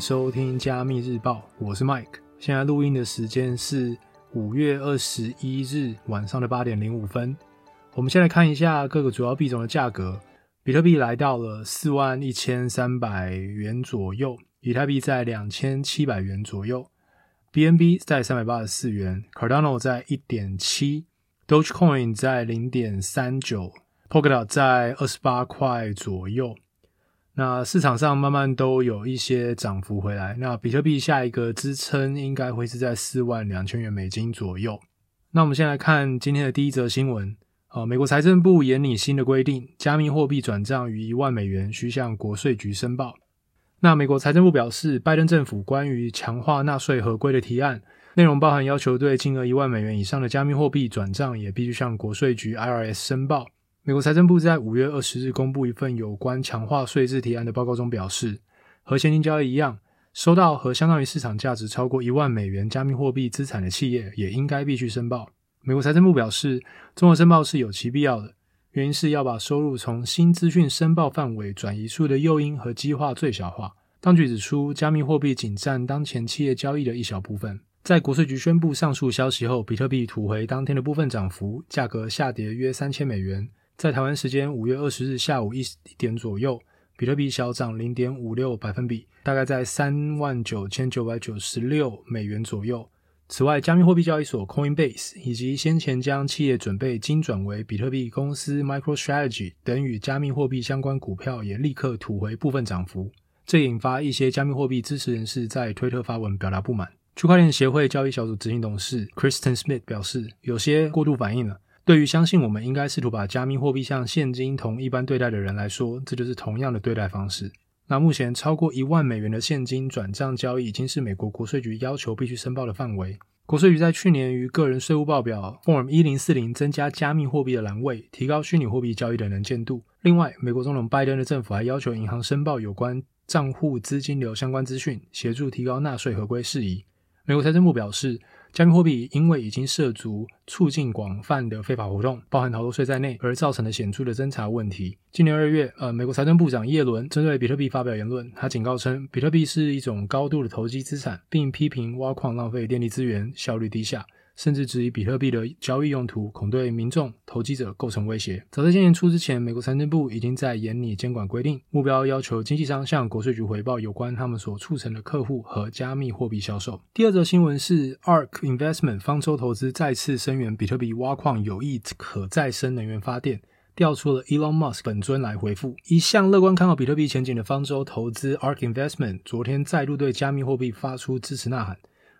收听加密日报，我是 Mike。现在录音的时间是五月二十一日晚上的八点零五分。我们先来看一下各个主要币种的价格。比特币来到了四万一千三百元左右，以太币在两千七百元左右，BNB 在三百八十四元，Cardano 在一点七，Dogecoin 在零点三九，Polkadot 在二十八块左右。那市场上慢慢都有一些涨幅回来，那比特币下一个支撑应该会是在四万两千元美金左右。那我们先来看今天的第一则新闻，呃，美国财政部研拟新的规定，加密货币转账逾一万美元需向国税局申报。那美国财政部表示，拜登政府关于强化纳税合规的提案，内容包含要求对金额一万美元以上的加密货币转账也必须向国税局 IRS 申报。美国财政部在五月二十日公布一份有关强化税制提案的报告中表示，和现金交易一样，收到和相当于市场价值超过一万美元加密货币资产的企业也应该必须申报。美国财政部表示，综合申报是有其必要的，原因是要把收入从新资讯申报范围转移处的诱因和激化最小化。当局指出，加密货币仅占当前企业交易的一小部分。在国税局宣布上述消息后，比特币吐回当天的部分涨幅，价格下跌约三千美元。在台湾时间五月二十日下午一点左右，比特币小涨零点五六百分比，大概在三万九千九百九十六美元左右。此外，加密货币交易所 Coinbase 以及先前将企业准备金转为比特币公司 MicroStrategy 等与加密货币相关股票也立刻吐回部分涨幅，这引发一些加密货币支持人士在推特发文表达不满。区块链协会交易小组执行董事 Kristen Smith 表示，有些过度反应了。对于相信我们应该试图把加密货币像现金同一般对待的人来说，这就是同样的对待方式。那目前超过一万美元的现金转账交易已经是美国国税局要求必须申报的范围。国税局在去年于个人税务报表 Form 一零四零增加加密货币的栏位，提高虚拟货币交易的能见度。另外，美国总统拜登的政府还要求银行申报有关账户资金流相关资讯，协助提高纳税合规事宜。美国财政部表示，加密货币因为已经涉足促进广泛的非法活动，包含逃漏税在内，而造成了显著的侦查问题。今年二月，呃，美国财政部长耶伦针对比特币发表言论，他警告称，比特币是一种高度的投机资产，并批评挖矿浪费电力资源，效率低下。甚至质疑比特币的交易用途恐对民众、投机者构成威胁。早在今年初之前，美国财政部已经在研拟监管规定，目标要求经纪商向国税局回报有关他们所促成的客户和加密货币销售。第二则新闻是，ARK Investment 方舟投资再次声援比特币挖矿有益可再生能源发电，调出了 Elon Musk 本尊来回复。一向乐观看好比特币前景的方舟投资 ARK Investment 昨天再度对加密货币发出支持呐喊。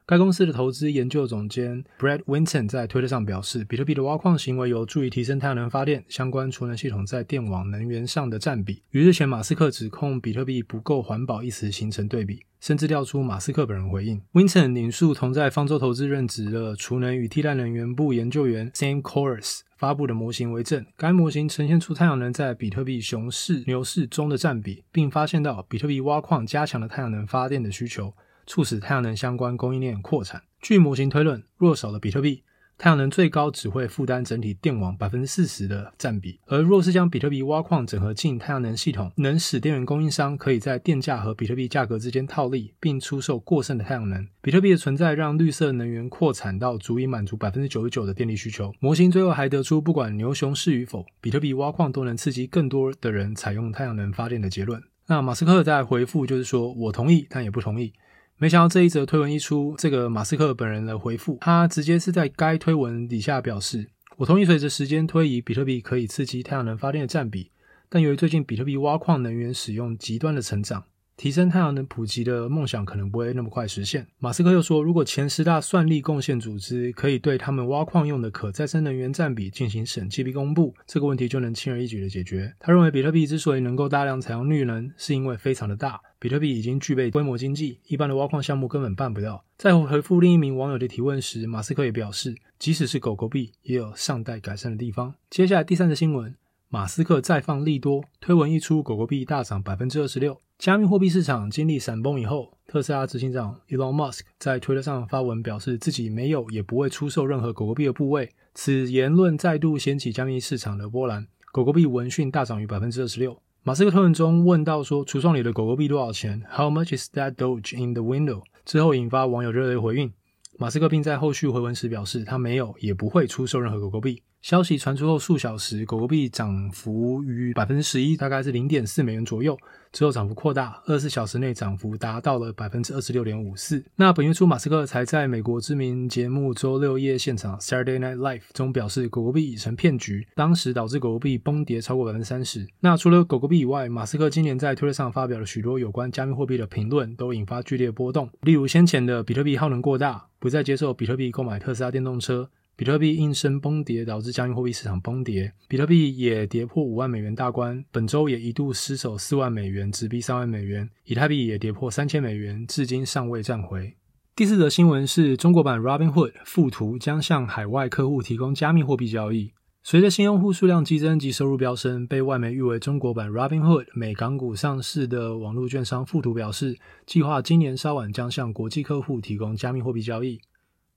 该公司的投资研究总监 Brad Winton 在推特上表示，比特币的挖矿行为有助于提升太阳能发电相关储能系统在电网能源上的占比。与日前马斯克指控比特币不够环保一词形成对比，甚至调出马斯克本人回应。Winton 引述同在方舟投资任职的储能与替代能源部研究员 Sam Corris 发布的模型为证，该模型呈现出太阳能在比特币熊市、牛市中的占比，并发现到比特币挖矿加强了太阳能发电的需求。促使太阳能相关供应链扩产。据模型推论，若少了比特币，太阳能最高只会负担整体电网百分之四十的占比；而若是将比特币挖矿整合进太阳能系统，能使电源供应商可以在电价和比特币价格之间套利，并出售过剩的太阳能。比特币的存在让绿色能源扩产到足以满足百分之九十九的电力需求。模型最后还得出，不管牛熊市与否，比特币挖矿都能刺激更多的人采用太阳能发电的结论。那马斯克在回复就是说：“我同意，但也不同意。”没想到这一则推文一出，这个马斯克本人的回复，他直接是在该推文底下表示：“我同意随着时间推移，比特币可以刺激太阳能发电的占比，但由于最近比特币挖矿能源使用极端的成长。”提升太阳能普及的梦想可能不会那么快实现。马斯克又说，如果前十大算力贡献组织可以对他们挖矿用的可再生能源占比进行审计并公布，这个问题就能轻而易举的解决。他认为，比特币之所以能够大量采用绿能，是因为非常的大，比特币已经具备规模经济，一般的挖矿项目根本办不到。在回复另一名网友的提问时，马斯克也表示，即使是狗狗币，也有尚待改善的地方。接下来第三则新闻。马斯克再放利多，推文一出，狗狗币大涨百分之二十六。加密货币市场经历闪崩以后，特斯拉执行长 Elon Musk 在推特上发文表示，自己没有也不会出售任何狗狗币的部位。此言论再度掀起加密市场的波澜，狗狗币闻讯大涨逾百分之二十六。马斯克推文中问到说：“橱窗里的狗狗币多少钱？How much is that Doge in the window？” 之后引发网友热烈回应。马斯克并在后续回文时表示，他没有也不会出售任何狗狗币。消息传出后数小时，狗狗币涨幅逾百分之十一，大概是零点四美元左右。之后涨幅扩大，二十四小时内涨幅达到了百分之二十六点五四。那本月初，马斯克才在美国知名节目周六夜现场 （Saturday Night Live） 中表示，狗狗币已成骗局，当时导致狗狗币崩跌超过百分之三十。那除了狗狗币以外，马斯克今年在推特上发表了许多有关加密货币的评论，都引发剧烈波动。例如先前的比特币耗能过大，不再接受比特币购买特斯拉电动车。比特币应声崩跌，导致加密货币市场崩跌。比特币也跌破五万美元大关，本周也一度失守四万美元，直逼三万美元。以太币也跌破三千美元，至今尚未站回。第四则新闻是中国版 Robinhood 富途将向海外客户提供加密货币交易。随着新用户数量激增及收入飙升，被外媒誉为中国版 Robinhood 美港股上市的网络券商富途表示，计划今年稍晚将向国际客户提供加密货币交易。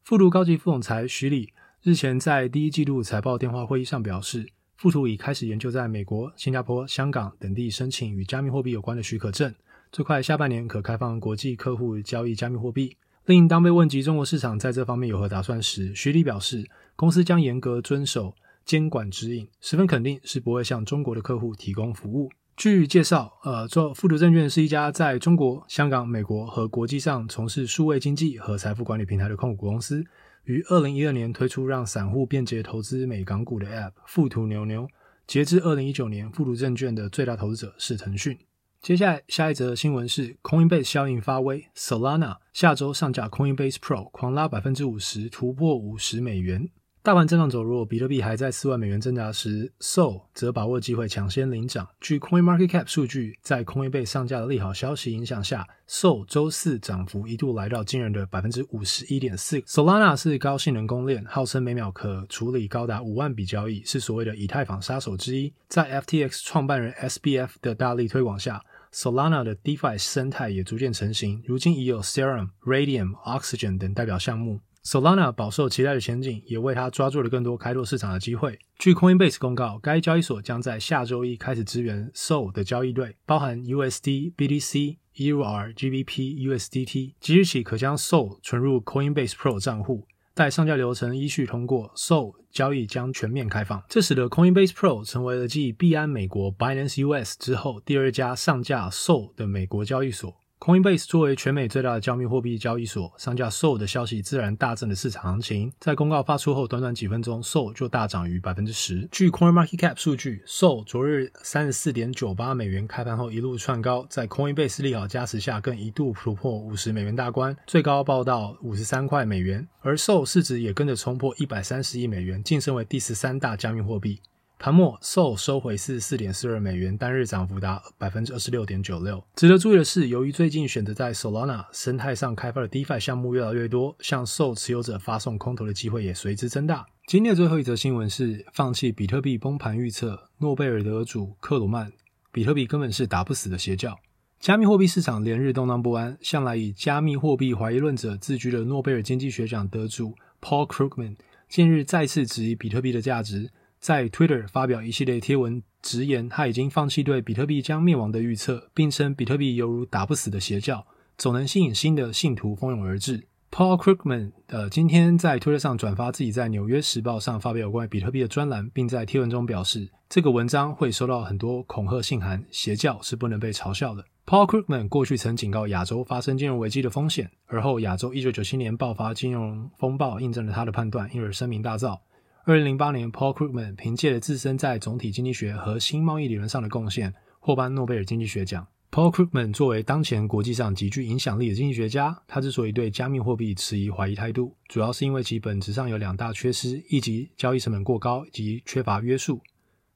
富途高级副总裁徐礼。日前在第一季度财报电话会议上表示，富途已开始研究在美国、新加坡、香港等地申请与加密货币有关的许可证，最快下半年可开放国际客户交易加密货币。另当被问及中国市场在这方面有何打算时，徐礼表示，公司将严格遵守监管指引，十分肯定是不会向中国的客户提供服务。据介绍，呃，做富途证券是一家在中国、香港、美国和国际上从事数位经济和财富管理平台的控股公司。于二零一二年推出让散户便捷投资美港股的 App 富途牛牛。截至二零一九年，富途证券的最大投资者是腾讯。接下来，下一则新闻是 Coinbase 效应发威，Solana 下周上架 Coinbase Pro，狂拉百分之五十，突破五十美元。大盘震荡走弱，比特币还在四万美元挣扎时，SOL 则把握机会抢先领涨。据 CoinMarketCap 数据，在 Coinbase 上架的利好消息影响下，SOL 周四涨幅一度来到惊人的百分之五十一点四。Solana 是高性能公链，号称每秒可处理高达五万笔交易，是所谓的以太坊杀手之一。在 FTX 创办人 SBF 的大力推广下，Solana 的 DeFi 生态也逐渐成型，如今已有 Serum、Radium、Oxygen 等代表项目。Solana 饱受期待的前景，也为它抓住了更多开拓市场的机会。据 Coinbase 公告，该交易所将在下周一开始支援 SOL 的交易对，包含 USD、BTC、EUR、GBP、USDT。即日起可将 SOL 存入 Coinbase Pro 账户，待上架流程依序通过，SOL 交易将全面开放。这使得 Coinbase Pro 成为了继币安美国 Binance US 之后第二家上架 SOL 的美国交易所。Coinbase 作为全美最大的加密货币交易所，上架 SOL 的消息自然大振了市场行情。在公告发出后，短短几分钟，SOL 就大涨逾百分之十。据 CoinMarketCap 数据，SOL 昨日三十四点九八美元开盘后一路窜高，在 Coinbase 利好加持下，更一度突破五十美元大关，最高报到五十三块美元。而 SOL 市值也跟着冲破一百三十亿美元，晋升为第十三大加密货币。盘末，SOL 收回四十四点四二美元，单日涨幅达百分之二十六点九六。值得注意的是，由于最近选择在 Solana 生态上开发的 DeFi 项目越来越多，向 SOL 持有者发送空投的机会也随之增大。今天的最后一则新闻是：放弃比特币崩盘预测，诺贝尔得主克鲁曼，比特币根本是打不死的邪教。加密货币市场连日动荡不安，向来以加密货币怀疑论者自居的诺贝尔经济学奖得主 Paul Krugman，近日再次质疑比特币的价值。在 Twitter 发表一系列贴文，直言他已经放弃对比特币将灭亡的预测，并称比特币犹如打不死的邪教，总能吸引新的信徒蜂拥而至。Paul Krugman 呃，今天在 Twitter 上转发自己在《纽约时报》上发表有关比特币的专栏，并在贴文中表示，这个文章会收到很多恐吓信函，邪教是不能被嘲笑的。Paul Krugman 过去曾警告亚洲发生金融危机的风险，而后亚洲1997年爆发金融风暴，印证了他的判断，因而声名大噪。二零零八年，Paul Krugman 凭借了自身在总体经济学和新贸易理论上的贡献，获颁诺贝尔经济学奖。Paul Krugman 作为当前国际上极具影响力的经济学家，他之所以对加密货币持疑怀疑态度，主要是因为其本质上有两大缺失：一级交易成本过高，以及缺乏约束。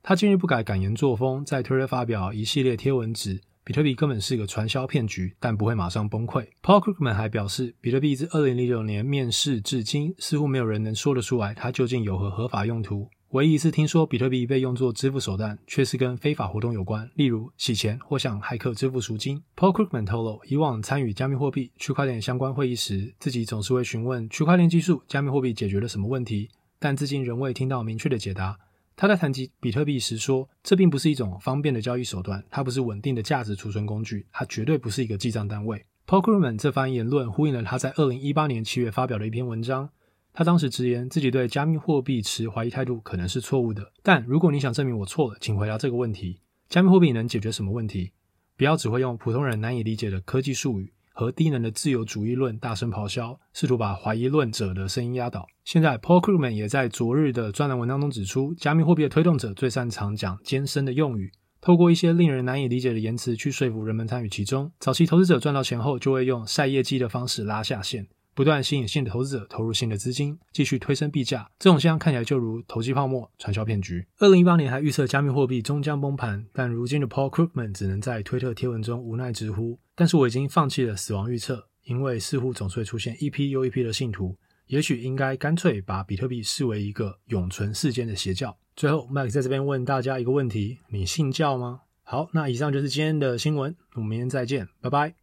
他近日不改敢言作风，在 Twitter 发表一系列贴文指，比特币根本是个传销骗局，但不会马上崩溃。Paul Krugman 还表示，比特币自2009年面世至今，似乎没有人能说得出来它究竟有何合法用途。唯一一次听说比特币被用作支付手段，却是跟非法活动有关，例如洗钱或向骇客支付赎金。Paul Krugman 透露，以往参与加密货币、区块链相关会议时，自己总是会询问区块链技术、加密货币解决了什么问题，但至今仍未听到明确的解答。他在谈及比特币时说，这并不是一种方便的交易手段，它不是稳定的价值储存工具，它绝对不是一个记账单位。Paul Krugman 这番言论呼应了他在二零一八年七月发表的一篇文章。他当时直言自己对加密货币持怀疑态度可能是错误的，但如果你想证明我错了，请回答这个问题：加密货币能解决什么问题？不要只会用普通人难以理解的科技术语和低能的自由主义论大声咆哮，试图把怀疑论者的声音压倒。现在，Paul Krugman 也在昨日的专栏文章中指出，加密货币的推动者最擅长讲艰深的用语，透过一些令人难以理解的言辞去说服人们参与其中。早期投资者赚到钱后，就会用晒业绩的方式拉下线。不断吸引新的投资者投入新的资金，继续推升币价。这种现象看起来就如投机泡沫、传销骗局。二零一八年还预测加密货币终将崩盘，但如今的 Paul Krugman 只能在推特贴文中无奈直呼：“但是我已经放弃了死亡预测，因为似乎总是会出现一批又一批的信徒。也许应该干脆把比特币视为一个永存世间的邪教。”最后，Mike 在这边问大家一个问题：你信教吗？好，那以上就是今天的新闻，我们明天再见，拜拜。